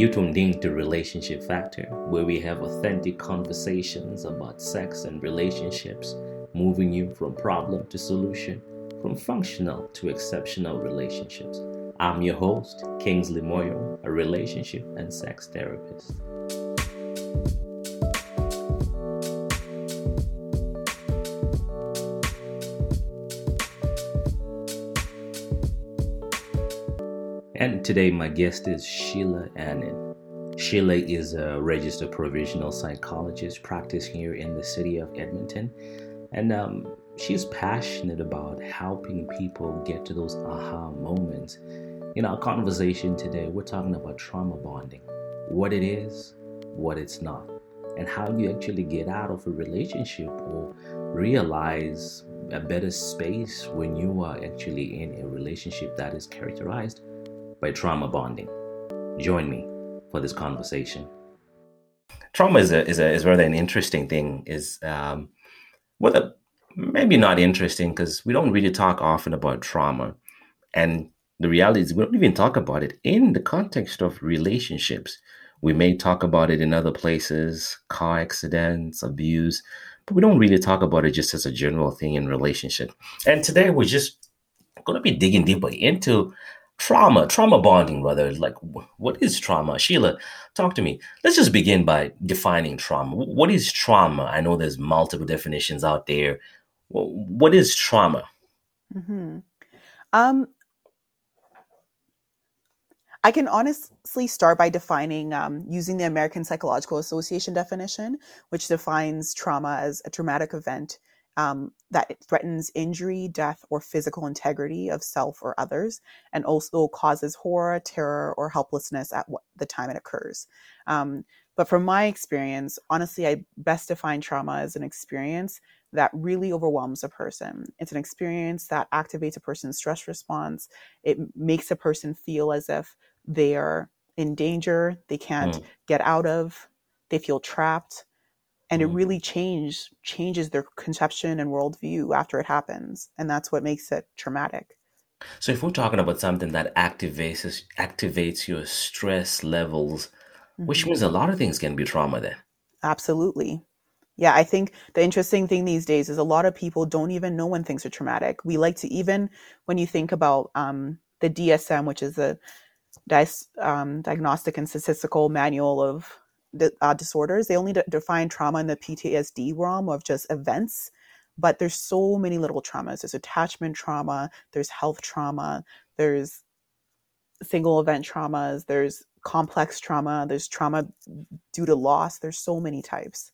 You tuned in to Relationship Factor, where we have authentic conversations about sex and relationships, moving you from problem to solution, from functional to exceptional relationships. I'm your host, Kingsley Moyo, a relationship and sex therapist. And today, my guest is Sheila Annan. Sheila is a registered provisional psychologist practicing here in the city of Edmonton. And um, she's passionate about helping people get to those aha moments. In our conversation today, we're talking about trauma bonding what it is, what it's not, and how you actually get out of a relationship or realize a better space when you are actually in a relationship that is characterized by trauma bonding. Join me for this conversation. Trauma is a is a is rather an interesting thing. Is um, whether maybe not interesting because we don't really talk often about trauma, and the reality is we don't even talk about it in the context of relationships. We may talk about it in other places, car accidents, abuse, but we don't really talk about it just as a general thing in relationship. And today we're just going to be digging deeper into trauma, trauma bonding, rather. Like, what is trauma? Sheila, talk to me. Let's just begin by defining trauma. What is trauma? I know there's multiple definitions out there. What is trauma? Mm-hmm. Um, I can honestly start by defining um, using the American Psychological Association definition, which defines trauma as a traumatic event um, that threatens injury, death, or physical integrity of self or others, and also causes horror, terror, or helplessness at what, the time it occurs. Um, but from my experience, honestly, I best define trauma as an experience that really overwhelms a person. It's an experience that activates a person's stress response. It makes a person feel as if they are in danger, they can't mm. get out of, they feel trapped and it mm-hmm. really change changes their conception and worldview after it happens and that's what makes it traumatic so if we're talking about something that activates activates your stress levels mm-hmm. which means a lot of things can be trauma then absolutely yeah i think the interesting thing these days is a lot of people don't even know when things are traumatic we like to even when you think about um, the dsm which is the um, diagnostic and statistical manual of uh, disorders. They only define trauma in the PTSD realm of just events, but there's so many little traumas. There's attachment trauma, there's health trauma, there's single event traumas, there's complex trauma, there's trauma due to loss. There's so many types.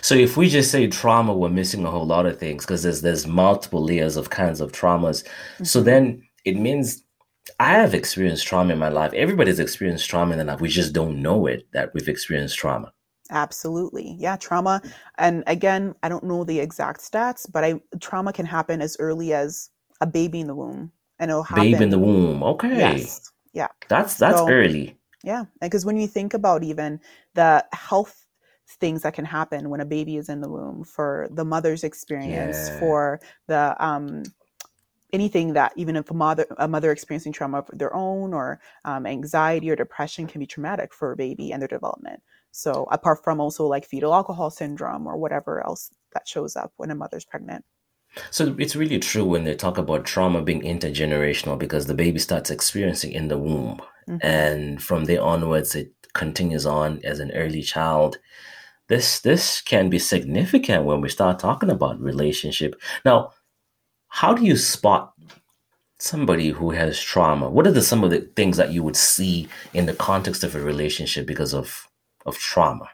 So if we just say trauma, we're missing a whole lot of things because there's there's multiple layers of kinds of traumas. Mm-hmm. So then it means I have experienced trauma in my life. Everybody's experienced trauma in their life. We just don't know it that we've experienced trauma. Absolutely. Yeah, trauma. And again, I don't know the exact stats, but I trauma can happen as early as a baby in the womb. And it'll happen. Baby in the womb. Okay. Yes. Yeah. That's that's so, early. Yeah. Because when you think about even the health things that can happen when a baby is in the womb for the mother's experience, yeah. for the um anything that even if a mother a mother experiencing trauma of their own or um, anxiety or depression can be traumatic for a baby and their development. So apart from also like fetal alcohol syndrome or whatever else that shows up when a mother's pregnant. So it's really true when they talk about trauma being intergenerational because the baby starts experiencing in the womb. Mm-hmm. and from there onwards it continues on as an early child. This this can be significant when we start talking about relationship. Now how do you spot somebody who has trauma? What are the some of the things that you would see in the context of a relationship because of of trauma?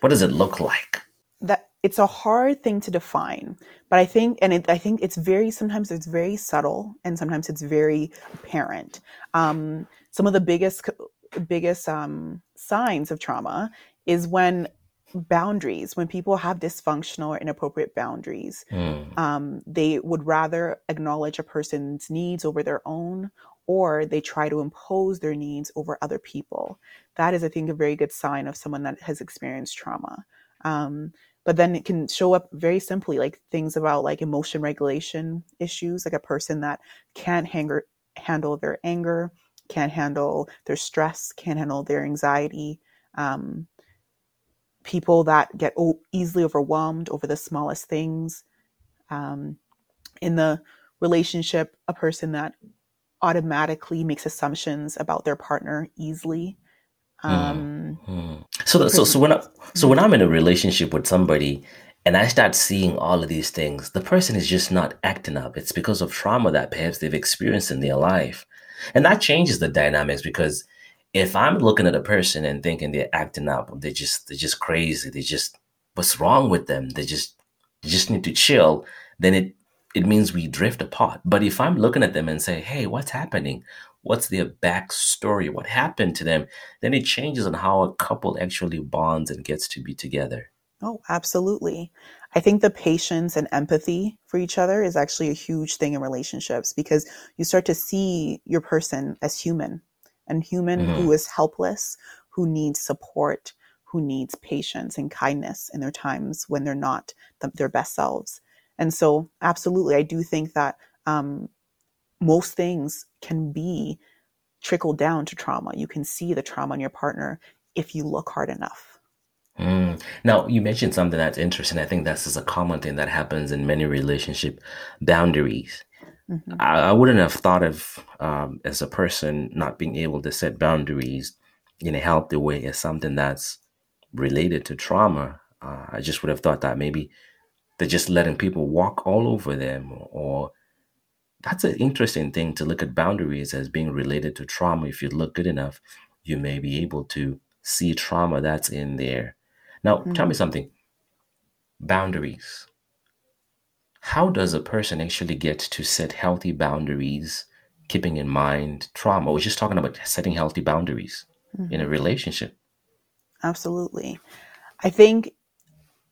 What does it look like? That it's a hard thing to define, but I think, and it, I think it's very sometimes it's very subtle, and sometimes it's very apparent. Um, some of the biggest biggest um, signs of trauma is when boundaries when people have dysfunctional or inappropriate boundaries mm. um, they would rather acknowledge a person's needs over their own or they try to impose their needs over other people that is i think a very good sign of someone that has experienced trauma um, but then it can show up very simply like things about like emotion regulation issues like a person that can't hanger, handle their anger can't handle their stress, can't handle their anxiety. Um, people that get o- easily overwhelmed over the smallest things. Um, in the relationship, a person that automatically makes assumptions about their partner easily. Um, Mm. So, so, so when I, so when I'm in a relationship with somebody and I start seeing all of these things, the person is just not acting up. It's because of trauma that perhaps they've experienced in their life, and that changes the dynamics. Because if I'm looking at a person and thinking they're acting up, they're just they're just crazy. They just what's wrong with them? They just they just need to chill. Then it it means we drift apart. But if I'm looking at them and say, hey, what's happening? What's their backstory? What happened to them? Then it changes on how a couple actually bonds and gets to be together. Oh, absolutely. I think the patience and empathy for each other is actually a huge thing in relationships because you start to see your person as human and human Mm-hmm. who is helpless, who needs support, who needs patience and kindness in their times when they're not the, their best selves. And so, absolutely, I do think that um, most things can be trickled down to trauma. You can see the trauma in your partner if you look hard enough. Mm. Now, you mentioned something that's interesting. I think this is a common thing that happens in many relationship boundaries. Mhm. I, I wouldn't have thought of um, as a person not being able to set boundaries in a healthy way as something that's related to trauma. Uh, I just would have thought that maybe they're just letting people walk all over them, or that's an interesting thing to look at boundaries as being related to trauma. If you look good enough, you may be able to see trauma that's in there. Now, tell me Mhm. something boundaries. How does a person actually get to set healthy boundaries, keeping in mind trauma? We're just talking about setting healthy boundaries in Mhm. a relationship. Absolutely. I think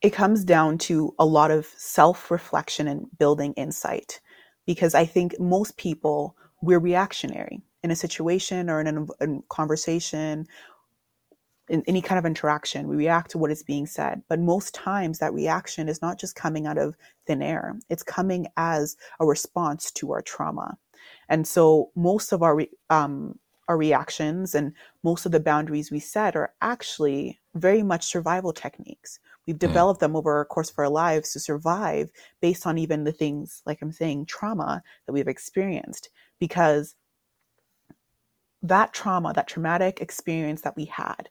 it comes down to a lot of self reflection and building insight because I think most people, we're reactionary in a situation or in a, in conversation, in any kind of interaction. We react to what is being said. But most times, that reaction is not just coming out of thin air, it's coming as a response to our trauma. And so, most of our, re- um, our reactions and most of the boundaries we set are actually very much survival techniques. We've Mm, developed them over a course of our lives to survive based on even the things, like I'm saying, trauma that we've experienced. Because that trauma, that traumatic experience that we had,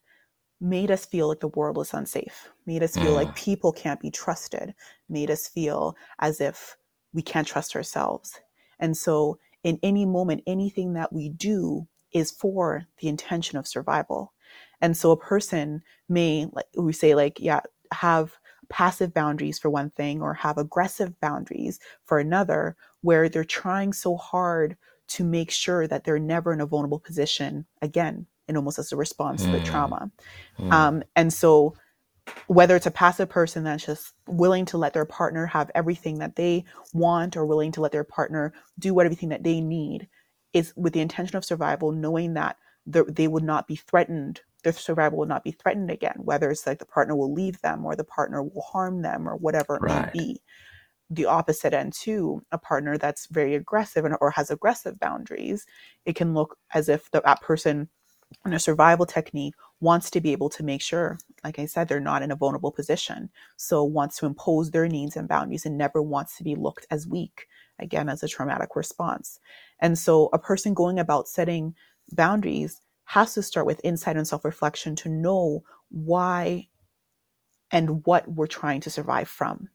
made us feel like the world was unsafe, made us feel like mm, people can't be trusted, made us feel as if we can't trust ourselves. And so, in any moment, anything that we do is for the intention of survival. And so, a person may, like we say, like, yeah, have passive boundaries for one thing or have aggressive boundaries for another, where they're trying so hard to make sure that they're never in a vulnerable position again, and almost as a response to the mm, trauma. mm. Um, and so, whether it's a passive person that's just willing to let their partner have everything that they want or willing to let their partner do everything that they need, is with the intention of survival, knowing that the, they would not be threatened, their survival will not be threatened again, whether it's like the partner will leave them or the partner will harm them or whatever it may be the opposite end too a partner that's very aggressive and, or has aggressive boundaries it can look as if the, that person in a survival technique wants to be able to make sure like i said they're not in a vulnerable position. So wants to impose their needs and boundaries and never wants to be looked as weak again as a traumatic response. And so a person going about setting boundaries has to start with insight and self-reflection to know why and what we're trying to survive from.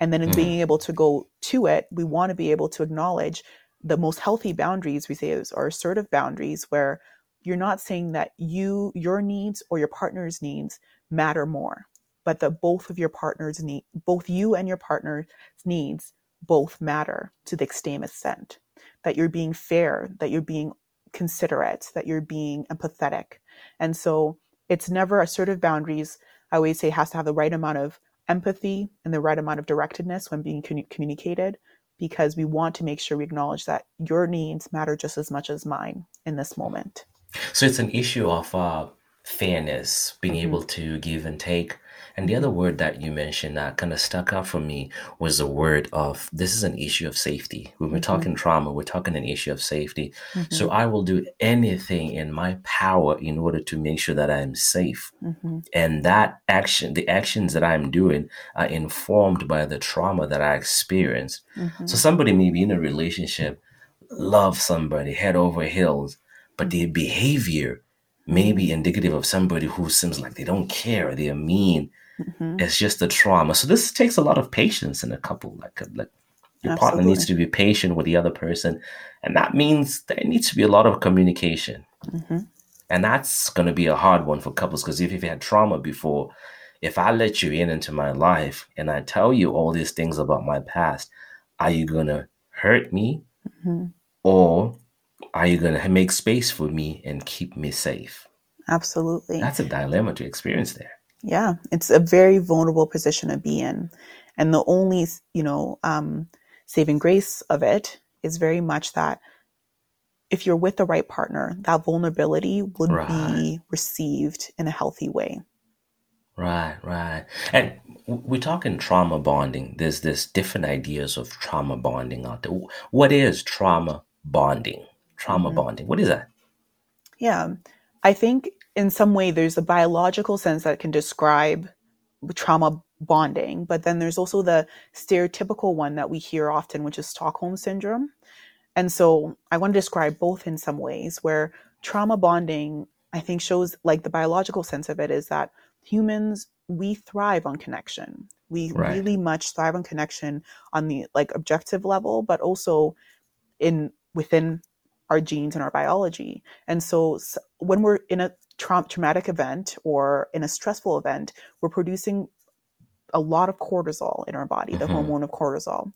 And then in Mm, being able to go to it we want to be able to acknowledge the most healthy boundaries we say is are assertive boundaries where you're not saying that you your needs or your partner's needs matter more but that both of your partner's need both you and your partner's needs both matter to the extreme extent. That you're being fair that you're being considerate that you're being empathetic. And so it's never assertive boundaries. I always say has to have the right amount of empathy and the right amount of directedness when being commu- communicated because we want to make sure we acknowledge that your needs matter just as much as mine in this mm-hmm. moment So it's an issue of uh, fairness, being hmm able to give and take, And the other word that you mentioned that kind of stuck out for me was the word of this is an issue of safety. When we're Mhm. talking trauma, we're talking an issue of safety. Mhm. So I will do anything in my power in order to make sure that I am safe. Mhm. And that action, the actions that I'm doing are informed by the trauma that I experienced. Mhm. So somebody may be in a relationship, love somebody head over heels, but their behavior may be indicative of somebody who seems like they don't care, they're mean. Mhm. It's just the trauma. So this takes a lot of patience in a couple. Like, like your partner needs to be patient with the other person, and that means there needs to be a lot of communication. Mhm. And that's going to be a hard one for couples because if you've had trauma before, if I let you in into my life and I tell you all these things about my past, are you going to hurt me Mhm. or are you going to make space for me and keep me safe? Absolutely. That's a dilemma to experience there. Yeah, it's a very vulnerable position to be in. And the only, you know, um, saving grace of it is very much that if you're with the right partner, that vulnerability would Right. be received in a healthy way. Right, right. And we're talking trauma bonding. There's this different ideas of trauma bonding out there. What is trauma bonding? Trauma Mhm. bonding. What is that? Yeah, I think in some way there's a biological sense that can describe trauma bonding, but then there's also the stereotypical one that we hear often, which is Stockholm syndrome. And so I want to describe both in some ways where trauma bonding, I think, shows like the biological sense of it is that humans, we thrive on connection. We Right. really much thrive on connection on the like objective level, but also in within our genes and our biology. And so when we're in a tra- traumatic event or in a stressful event, we're producing a lot of cortisol in our body, the Mhm. hormone of cortisol.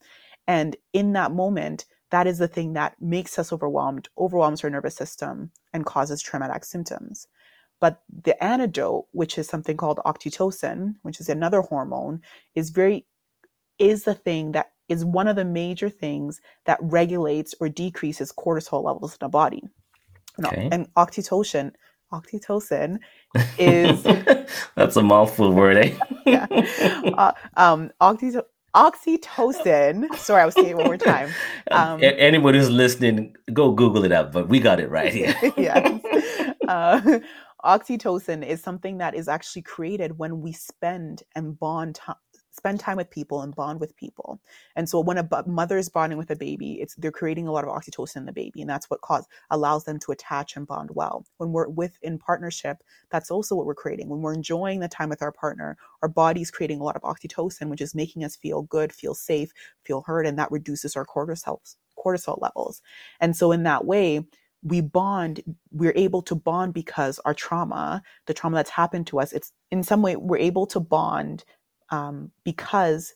And in that moment, that is the thing that makes us overwhelmed, overwhelms our nervous system, and causes traumatic symptoms. But the antidote, which is something called oxytocin, which is another hormone, is very is the thing that is one of the major things that regulates or decreases cortisol levels in the body. And- Okay. And oxytocin, oxytocin is That's a mouthful word, eh? yeah. uh, um, oxyto- oxytocin. Sorry, I was saying it one more time. Um, A- Anybody who's listening, go Google it up, but we got it right here. yes. Uh, oxytocin is something that is actually created when we spend and bond time. Spend time with people and bond with people, and so when a bu- mother is bonding with a baby, it's they're creating a lot of oxytocin in the baby, and that's what cause allows them to attach and bond well. When we're with in partnership, that's also what we're creating. When we're enjoying the time with our partner, our body's creating a lot of oxytocin, which is making us feel good, feel safe, feel heard, and that reduces our cortisol cortisol levels. And so in that way, we bond, we're able to bond because our trauma, the trauma that's happened to us, it's in some way we're able to bond um, because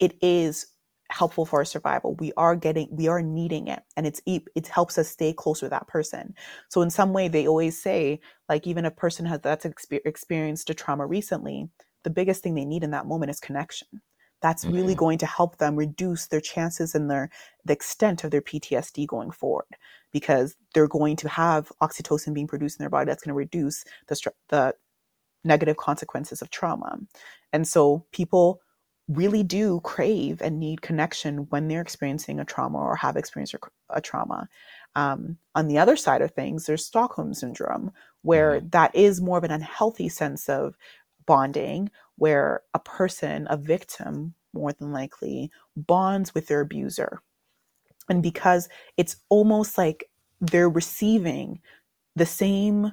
it is helpful for our survival. We are getting, we are needing it, and it's it helps us stay close with that person. So in some way, they always say, like even a person has that's exper- experienced a trauma recently, the biggest thing they need in that moment is connection. That's really Mhm. going to help them reduce their chances and their the extent of their PTSD going forward because they're going to have oxytocin being produced in their body that's going to reduce the the negative consequences of trauma. And so people really do crave and need connection when they're experiencing a trauma or have experienced a, trauma. Um, on the other side of things, there's Stockholm syndrome, where that is more of an unhealthy sense of bonding, where a person, a victim, more than likely, bonds with their abuser. And because it's almost like they're receiving the same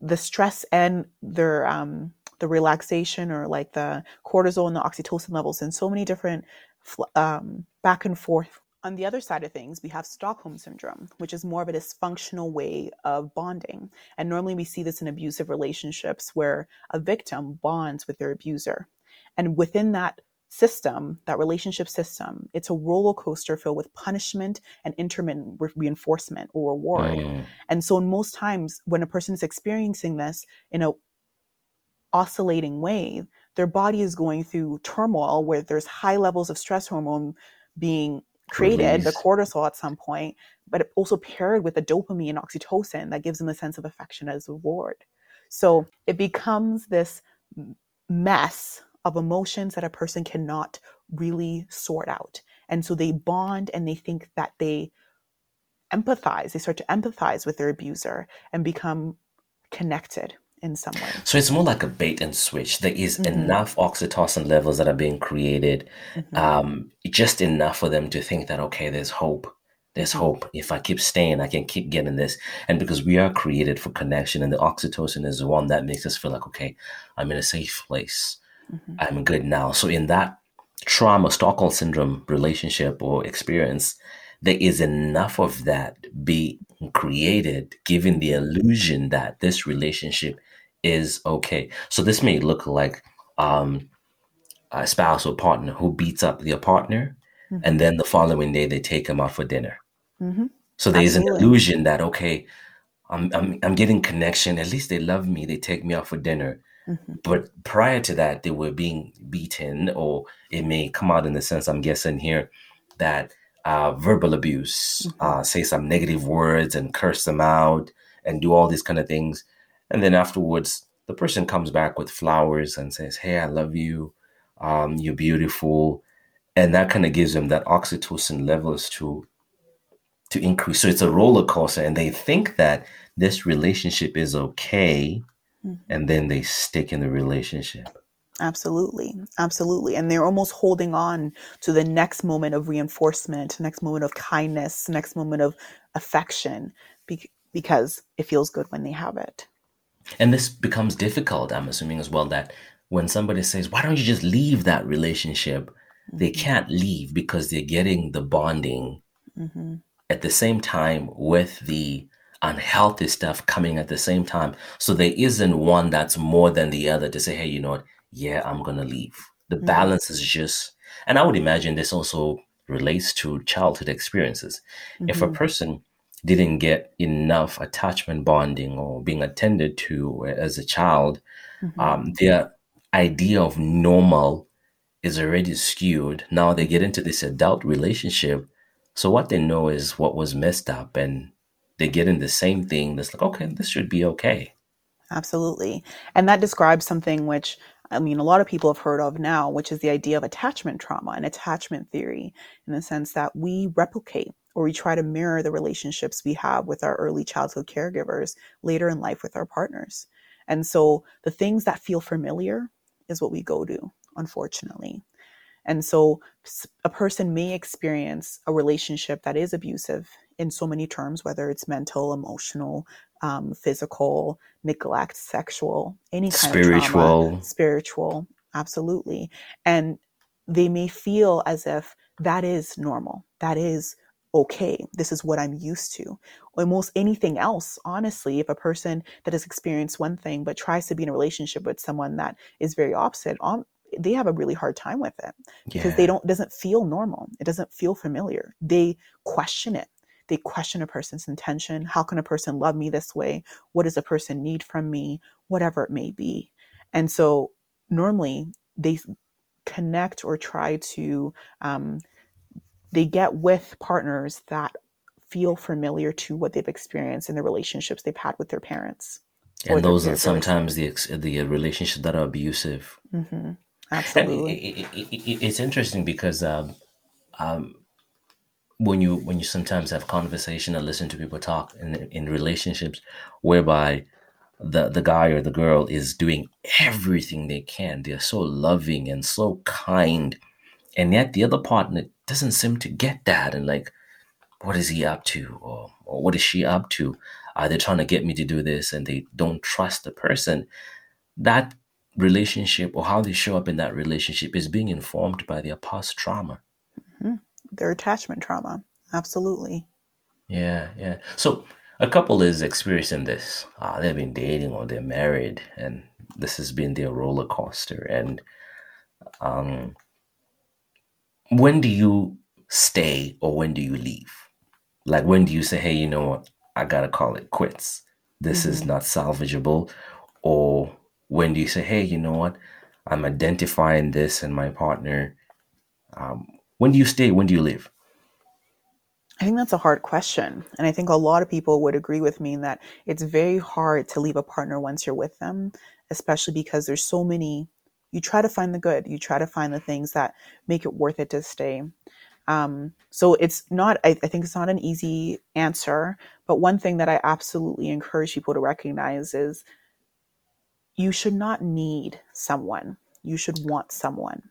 the stress and their um the relaxation or like the cortisol and the oxytocin levels and so many different um, back and forth. On the other side of things we have stockholm syndrome which is more of a dysfunctional way of bonding. And normally we see this in abusive relationships where a victim bonds with their abuser. And within that system that relationship system it's a roller coaster filled with punishment and intermittent re- reinforcement or reward. Mm, and so, in most times, when a person is experiencing this in a oscillating way, their body is going through turmoil where there's high levels of stress hormone being created, the cortisol at some point, but also paired with the dopamine and oxytocin that gives them a sense of affection as a reward. So it becomes this mess of emotions that a person cannot really sort out. And so they bond and they think that they empathize, they start to empathize with their abuser and become connected in some way. So it's more like a bait and switch. There is mm-hmm. enough oxytocin levels that are being created, mm-hmm. um, just enough for them to think that, okay, there's hope. There's mm-hmm. hope. If I keep staying, I can keep getting this. And because we are created for connection, and the oxytocin is the one that makes us feel like, okay, I'm in a safe place. Mm-hmm. I'm good now. So in that trauma, Stockholm syndrome relationship or experience, there is enough of that be created, giving the illusion that this relationship is okay. So this may look like um, a spouse or partner who beats up their partner, mm-hmm. and then the following day they take him out for dinner. Mm-hmm. So there's Absolutely. an illusion that okay, I'm, I'm I'm getting connection. At least they love me. They take me out for dinner. Mm-hmm. But prior to that, they were being beaten, or it may come out in the sense I'm guessing here that uh, verbal abuse, mm-hmm. uh, say some negative words and curse them out and do all these kind of things. And then afterwards, the person comes back with flowers and says, Hey, I love you. Um, you're beautiful. And that kind of gives them that oxytocin levels to to increase. So it's a roller coaster, and they think that this relationship is okay, mm-hmm. and then they stick in the relationship. Absolutely. Absolutely. And they're almost holding on to the next moment of reinforcement, next moment of kindness, next moment of affection be- because it feels good when they have it. And this becomes difficult, I'm assuming as well, that when somebody says, Why don't you just leave that relationship? Mm-hmm. They can't leave because they're getting the bonding mm-hmm. at the same time with the unhealthy stuff coming at the same time. So there isn't one that's more than the other to say, Hey, you know what? yeah, I'm going to leave. The mm-hmm. balance is just, and I would imagine this also relates to childhood experiences. If a mm-hmm. person didn't get enough attachment bonding or being attended to as a child, mm-hmm. um, their idea of normal is already skewed. Now they get into this adult relationship. So what they know is what was messed up and they get in the same thing that's like, okay, this should be okay. Absolutely. And that describes something which I mean, a lot of people have heard of now, which is the idea of attachment trauma and attachment theory, in the sense that we replicate or we try to mirror the relationships we have with our early childhood caregivers later in life with our partners. And so the things that feel familiar is what we go to, unfortunately. And so a person may experience a relationship that is abusive in so many terms, whether it's mental, emotional, um, physical, neglect, sexual, any kind spiritual. of trauma, spiritual, absolutely. And they may feel as if that is normal, that is okay, this is what I'm used to. Almost anything else, honestly, if a person that has experienced one thing but tries to be in a relationship with someone that is very opposite, on they have a really hard time with it because yeah. they don't doesn't feel normal. It doesn't feel familiar. They question it they question a person's intention. How can a person love me this way? What does a person need from me? Whatever it may be. And so normally they connect or try to, um, they get with partners that feel familiar to what they've experienced in the relationships they've had with their parents. And those are sometimes the the relationships that are abusive. Mm-hmm. Absolutely, it, it, it, it's interesting because um, um, when you when you sometimes have conversation or listen to people talk in in relationships whereby the the guy or the girl is doing everything they can they're so loving and so kind and yet the other partner doesn't seem to get that and like what is he up to or, or what is she up to are they trying to get me to do this and they don't trust the person that relationship or how they show up in that relationship is being informed by their past trauma their attachment trauma. Absolutely. Yeah, yeah. So a couple is experiencing this. Uh, they've been dating or they're married, and this has been their roller coaster. And um, when do you stay or when do you leave? Like, when do you say, hey, you know what? I got to call it quits. This mm-hmm. is not salvageable. Or when do you say, hey, you know what? I'm identifying this and my partner. Um, when do you stay? When do you leave? I think that's a hard question. And I think a lot of people would agree with me in that it's very hard to leave a partner once you're with them, especially because there's so many You try to find the good. You try to find the things that make it worth it to stay. Um, so it's not, I, I think it's not an easy answer, but one thing that I absolutely encourage people to recognize is you should not need someone. You should want someone.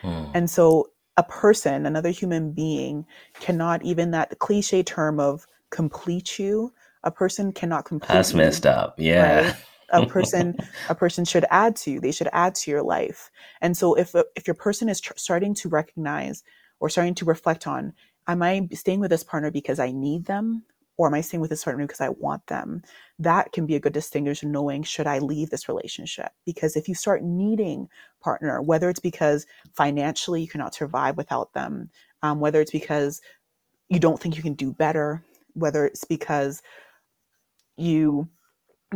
Hmm. And so a person, another human being, cannot even that cliche term of complete you. A person cannot complete That's you, messed up. Yeah. right? A person, a person should add to. They should add to your life. And so, if if your person is tr- starting to recognize or starting to reflect on, am I staying with this partner because I need them, or am I staying with this partner because I want them? That can be a good distinguisher. Knowing should I leave this relationship? Because if you start needing partner, whether it's because financially you cannot survive without them, um, whether it's because you don't think you can do better, whether it's because you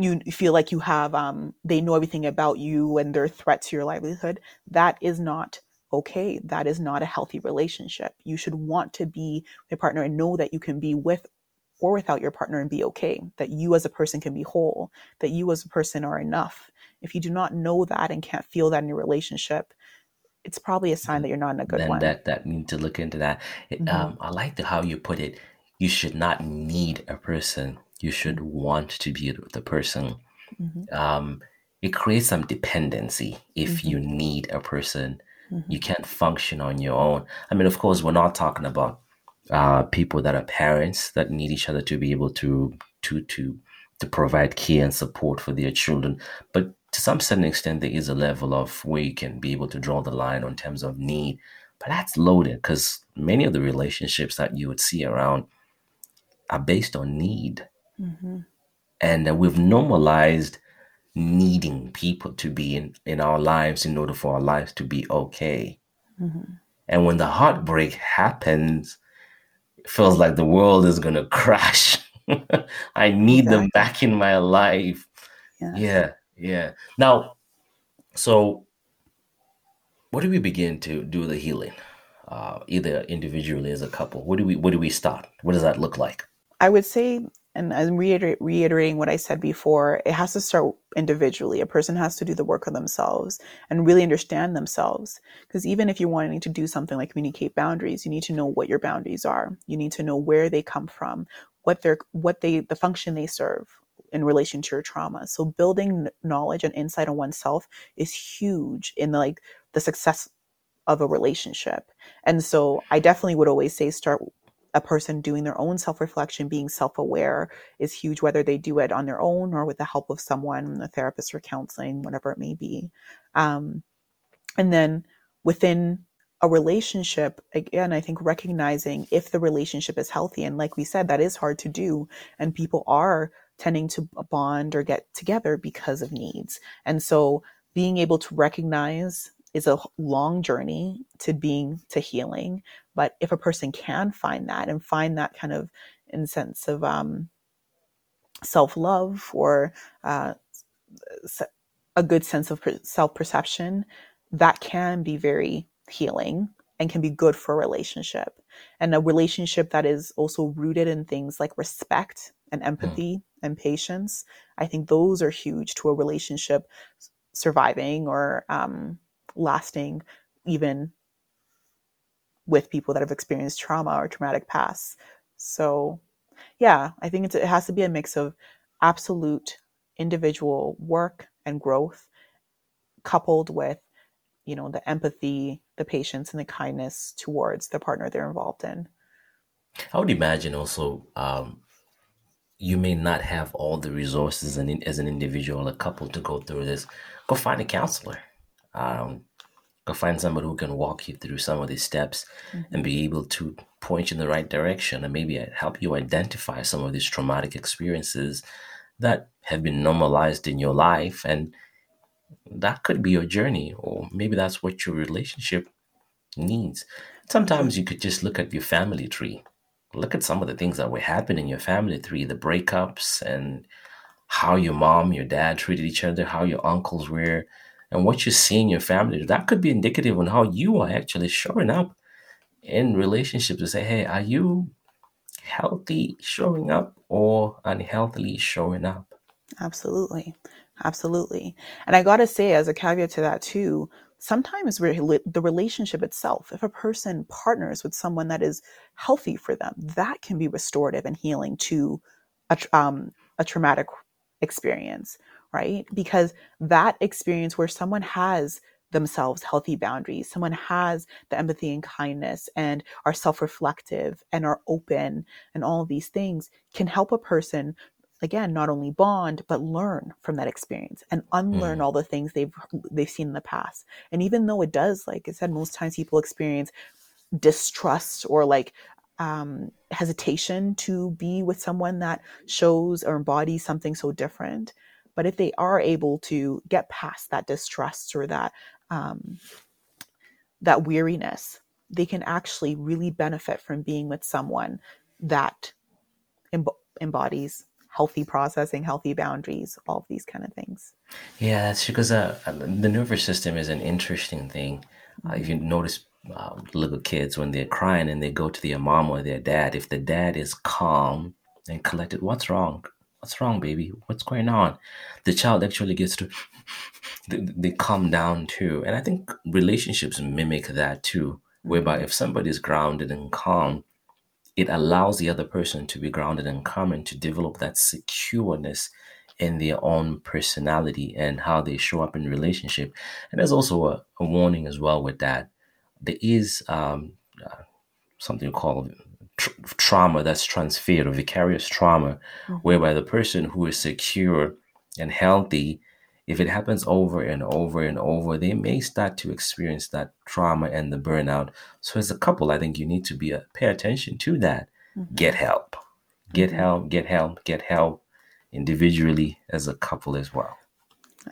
you feel like you have um, they know everything about you and they're a threat to your livelihood that is not okay that is not a healthy relationship you should want to be a partner and know that you can be with or without your partner and be okay that you as a person can be whole that you as a person are enough if you do not know that and can't feel that in your relationship it's probably a sign that you're not in a good Then one that that need to look into that. It, hmm um, I like the how you put it. You should not need a person. You should want to be with the person. hmm Um, it creates some dependency if hmm you need a person. hmm You can't function on your own. I mean, of course, we're not talking about uh, people that are parents that need each other to be able to to to to provide care and support for their children. But to some certain extent, there is a level of where you can be able to draw the line on terms of need. But that's loaded because many of the relationships that you would see around are based on need, hmm and uh, we've normalized needing people to be in in our lives in order for our lives to be okay. hmm And when the heartbreak happens, it feels like the world is gonna crash. I need them back in my life. yes Yeah, yeah. Now, so where do we begin to do the healing? Uh, either individually as a couple. Where do we where do we start? What does that look like? I would say, and I'm reiter- reiterating what I said before, it has to start individually. A person has to do the work on themselves and really understand themselves. Because even if you're wanting to do something like communicate boundaries, you need to know what your boundaries are. You need to know where they come from, what they're, what they, the function they serve in relation to your trauma. So building knowledge and insight on oneself is huge in the, like the success of a relationship. And so I definitely would always say start a person doing their own self reflection, being self aware is huge, whether they do it on their own or with the help of someone, a therapist or counseling, whatever it may be. Um, and then within a relationship, again, I think recognizing if the relationship is healthy, and like we said, that is hard to do, and people are tending to bond or get together because of needs. And so being able to recognize is a long journey to being to healing but if a person can find that and find that kind of in sense of um, self-love or uh, a good sense of self-perception that can be very healing and can be good for a relationship and a relationship that is also rooted in things like respect and empathy mm. and patience i think those are huge to a relationship surviving or um, lasting even with people that have experienced trauma or traumatic past. So, yeah, I think it has to be a mix of absolute individual work and growth coupled with you know the empathy the patience and the kindness towards the partner they're involved in. I would imagine also um, you may not have all the resources and as an individual a couple to go through this. Go find a counselor. Um, find somebody who can walk you through some of these steps mm-hmm. and be able to point you in the right direction and maybe help you identify some of these traumatic experiences that have been normalized in your life. And that could be your journey or maybe that's what your relationship needs. Sometimes you could just look at your family tree. Look at some of the things that were happening in your family tree the breakups and how your mom your dad treated each other how your uncles were and what you see in your family, that could be indicative on how you are actually showing up in relationships to say, hey, are you healthy showing up or unhealthily showing up? Absolutely. Absolutely. And I got to say, as a caveat to that, too, sometimes re- the relationship itself, if a person partners with someone that is healthy for them, that can be restorative and healing to a, um, a traumatic experience, right? Because that experience where someone has themselves healthy boundaries, someone has the empathy and kindness and are self reflective and are open and all these things can help a person again not only bond but learn from that experience and unlearn mm. all the things they've they've seen in the past and even though it does like i said most times people experience distrust or like um, hesitation to be with someone that shows or embodies something so different but if they are able to get past that distrust or that um, that weariness they can actually really benefit from being with someone that embodies healthy processing, healthy boundaries, all of these kind of things. Yeah, that's because uh, the nervous system is an interesting thing. Uh, if you mm-hmm. notice uh, little kids when they're crying and they go to their mom or their dad, if the dad is calm and collected, what's wrong? What's wrong, baby? What's going on? The child actually gets to, they, they calm down too. And I think relationships mimic that too, whereby if somebody is grounded and calm, it allows the other person to be grounded and calm and to develop that secureness in their own personality and how they show up in relationship. And there's also a, a warning as well with that. There is um, uh, something called tr- trauma that's transferred or vicarious trauma, mm-hmm. whereby the person who is secure and healthy if it happens over and over and over, they may start to experience that trauma and the burnout. So, as a couple, I think you need to be a, uh, pay attention to that. Mm-hmm. Get help, get mm-hmm. help, get help, get help individually as a couple as well.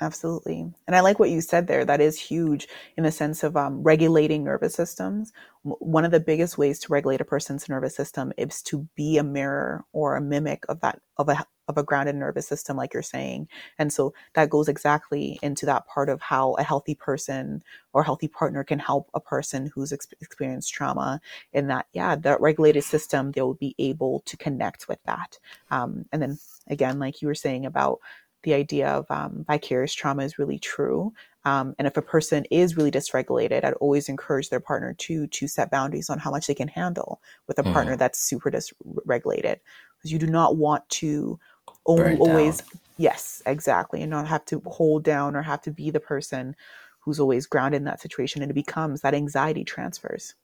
Absolutely. And I like what you said there. That is huge in the sense of um, regulating nervous systems. One of the biggest ways to regulate a person's nervous system is to be a mirror or a mimic of that, of a, of a grounded nervous system, like you're saying. And so that goes exactly into that part of how a healthy person or healthy partner can help a person who's ex- experienced trauma in that, yeah, that regulated system, they will be able to connect with that. Um, and then again, like you were saying about the idea of um, vicarious trauma is really true. Um, and if a person is really dysregulated, I'd always encourage their partner to to set boundaries on how much they can handle with a mm. partner that's super dysregulated, because you do not want to always yes exactly and not have to hold down or have to be the person who's always grounded in that situation and it becomes that anxiety transfers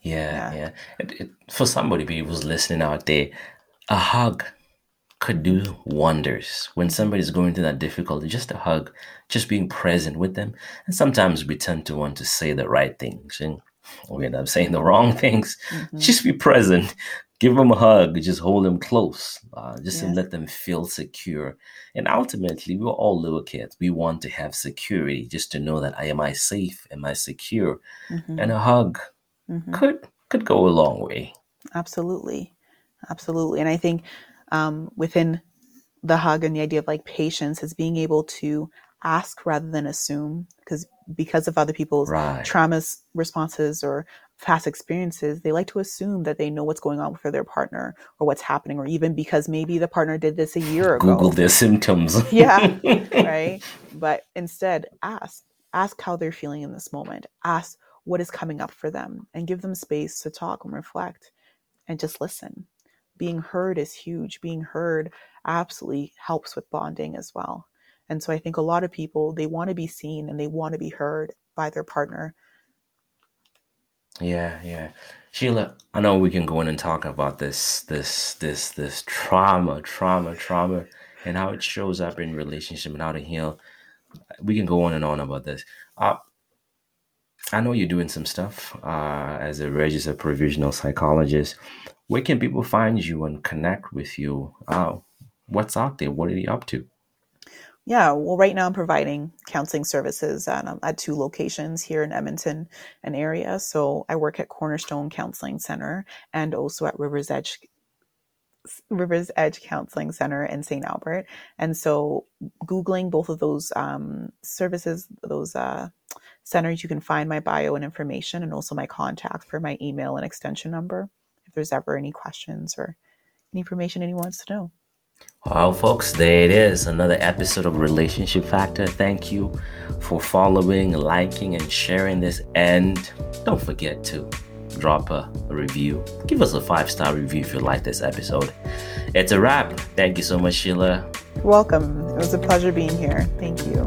yeah yeah, yeah. It, it, for somebody who's listening out there a hug could do wonders when somebody's going through that difficulty. Just a hug, just being present with them. And sometimes we tend to want to say the right things and we end up saying the wrong things. Mm-hmm. Just be present. Give them a hug. Just hold them close. Uh, just yes. let them feel secure. And ultimately, we're all little kids. We want to have security, just to know that I am I safe, am I secure, mm-hmm. and a hug mm-hmm. could could go a long way. Absolutely, absolutely. And I think um, within the hug and the idea of like patience is being able to ask rather than assume because because of other people's right. traumas responses or past experiences they like to assume that they know what's going on for their partner or what's happening or even because maybe the partner did this a year ago. Google their symptoms. Yeah right? But instead ask ask how they're feeling in this moment. Ask what is coming up for them and give them space to talk and reflect and just listen being heard is huge. Being heard absolutely helps with bonding as well. And so I think a lot of people, they want to be seen and they want to be heard by their partner. Yeah, yeah. Sheila, I know we can go in and talk about this, this, this, this trauma, trauma, trauma, and how it shows up in relationship and how to heal. We can go on and on about this. Uh, I know you're doing some stuff uh, as a registered provisional psychologist where can people find you and connect with you? Uh, what's out there? What are you up to? Yeah, well, right now I'm providing counseling services at, um, at two locations here in Edmonton and area. So I work at Cornerstone Counseling Center and also at Rivers Edge Rivers Edge Counseling Center in St. Albert. And so, Googling both of those um, services, those uh, centers, you can find my bio and information and also my contact for my email and extension number if there's ever any questions or any information anyone wants to know. Well, folks, there it is. Another episode of Relationship Factor. Thank you for following, liking, and sharing this. And don't forget to drop a, review. Give us a five star review if you like this episode. It's a wrap. Thank you so much, Sheila. Welcome. It was a pleasure being here. Thank you.